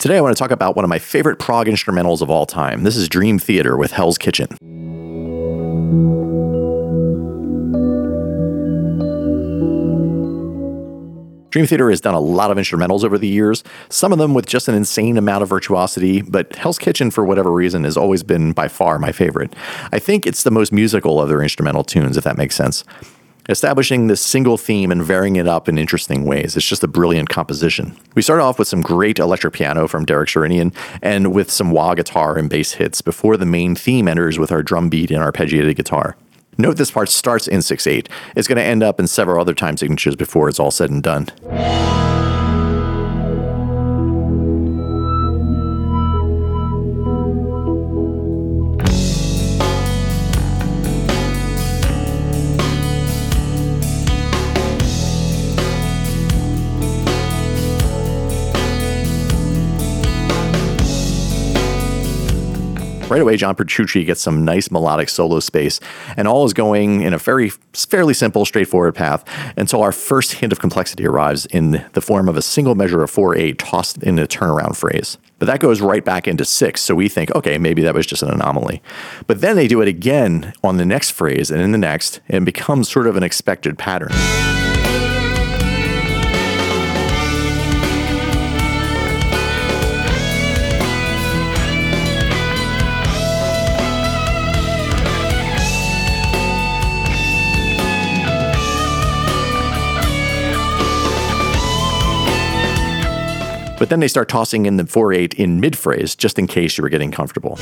Today, I want to talk about one of my favorite prog instrumentals of all time. This is Dream Theater with Hell's Kitchen. Dream Theater has done a lot of instrumentals over the years, some of them with just an insane amount of virtuosity, but Hell's Kitchen, for whatever reason, has always been by far my favorite. I think it's the most musical of their instrumental tunes, if that makes sense. Establishing this single theme and varying it up in interesting ways. It's just a brilliant composition. We start off with some great electric piano from Derek Sherinian and with some wah guitar and bass hits before the main theme enters with our drum beat and arpeggiated guitar. Note this part starts in 6 8. It's going to end up in several other time signatures before it's all said and done. Right away, John Petrucci gets some nice melodic solo space, and all is going in a very fairly simple, straightforward path until our first hint of complexity arrives in the form of a single measure of 4 8 tossed in a turnaround phrase. But that goes right back into 6, so we think, okay, maybe that was just an anomaly. But then they do it again on the next phrase and in the next, and becomes sort of an expected pattern. But then they start tossing in the 4 8 in mid phrase just in case you were getting comfortable.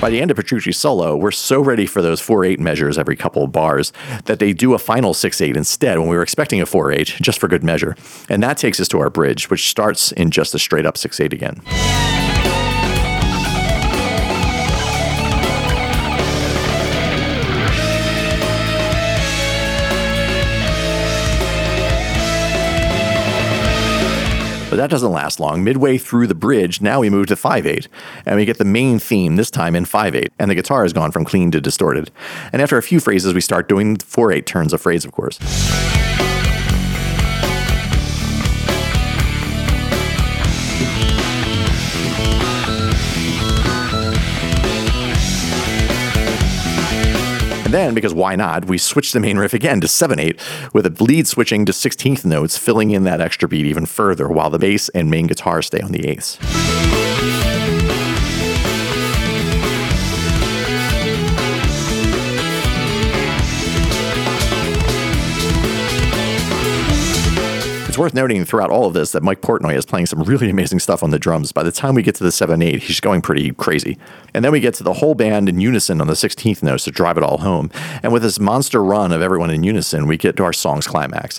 By the end of Petrucci's solo, we're so ready for those 4 8 measures every couple of bars that they do a final 6 8 instead when we were expecting a 4 8, just for good measure. And that takes us to our bridge, which starts in just a straight up 6 8 again. But that doesn't last long. Midway through the bridge, now we move to 5 8, and we get the main theme, this time in 5 8, and the guitar has gone from clean to distorted. And after a few phrases, we start doing 4 8 turns of phrase, of course. Then, because why not, we switch the main riff again to 7 8, with a lead switching to 16th notes, filling in that extra beat even further, while the bass and main guitar stay on the eighths. It's worth noting throughout all of this that Mike Portnoy is playing some really amazing stuff on the drums. By the time we get to the 7 8, he's going pretty crazy. And then we get to the whole band in unison on the 16th notes to drive it all home. And with this monster run of everyone in unison, we get to our song's climax.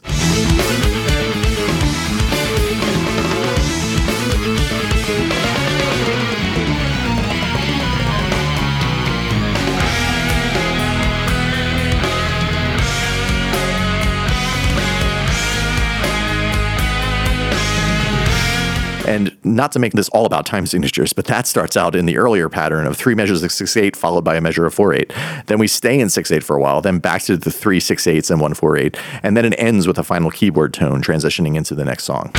And not to make this all about time signatures, but that starts out in the earlier pattern of three measures of 6 8 followed by a measure of 4 8. Then we stay in 6 8 for a while, then back to the three 6 8s and one four eight, And then it ends with a final keyboard tone transitioning into the next song.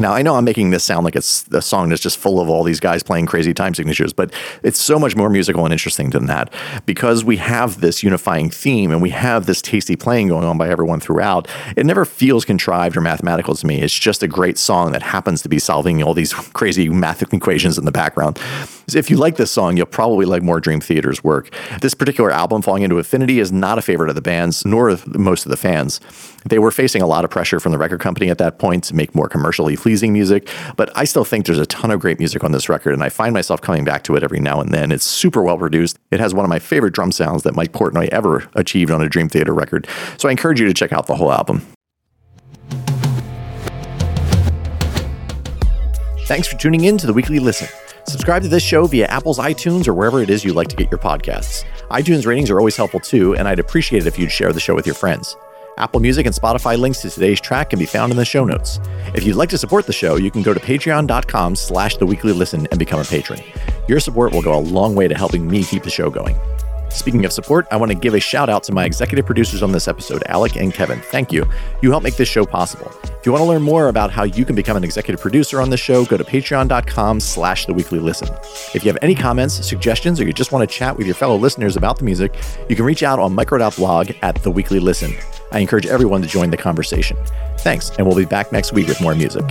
Now, I know I'm making this sound like it's a song that's just full of all these guys playing crazy time signatures, but it's so much more musical and interesting than that because we have this unifying theme and we have this tasty playing going on by everyone throughout. It never feels contrived or mathematical to me. It's just a great song that happens to be solving all these crazy math equations in the background. If you like this song, you'll probably like more Dream Theater's work. This particular album, Falling into Infinity, is not a favorite of the band's nor most of the fans. They were facing a lot of pressure from the record company at that point to make more commercially pleasing music, but I still think there's a ton of great music on this record, and I find myself coming back to it every now and then. It's super well produced. It has one of my favorite drum sounds that Mike Portnoy ever achieved on a Dream Theater record, so I encourage you to check out the whole album. Thanks for tuning in to the Weekly Listen. Subscribe to this show via Apple's iTunes or wherever it is you like to get your podcasts. iTunes ratings are always helpful too, and I'd appreciate it if you'd share the show with your friends. Apple Music and Spotify links to today's track can be found in the show notes. If you'd like to support the show, you can go to patreon.com slash the weekly listen and become a patron. Your support will go a long way to helping me keep the show going. Speaking of support, I want to give a shout out to my executive producers on this episode, Alec and Kevin. Thank you. You help make this show possible. If you want to learn more about how you can become an executive producer on this show, go to patreon.com slash the weekly listen. If you have any comments, suggestions, or you just want to chat with your fellow listeners about the music, you can reach out on micro.blog at the weekly listen. I encourage everyone to join the conversation. Thanks, and we'll be back next week with more music.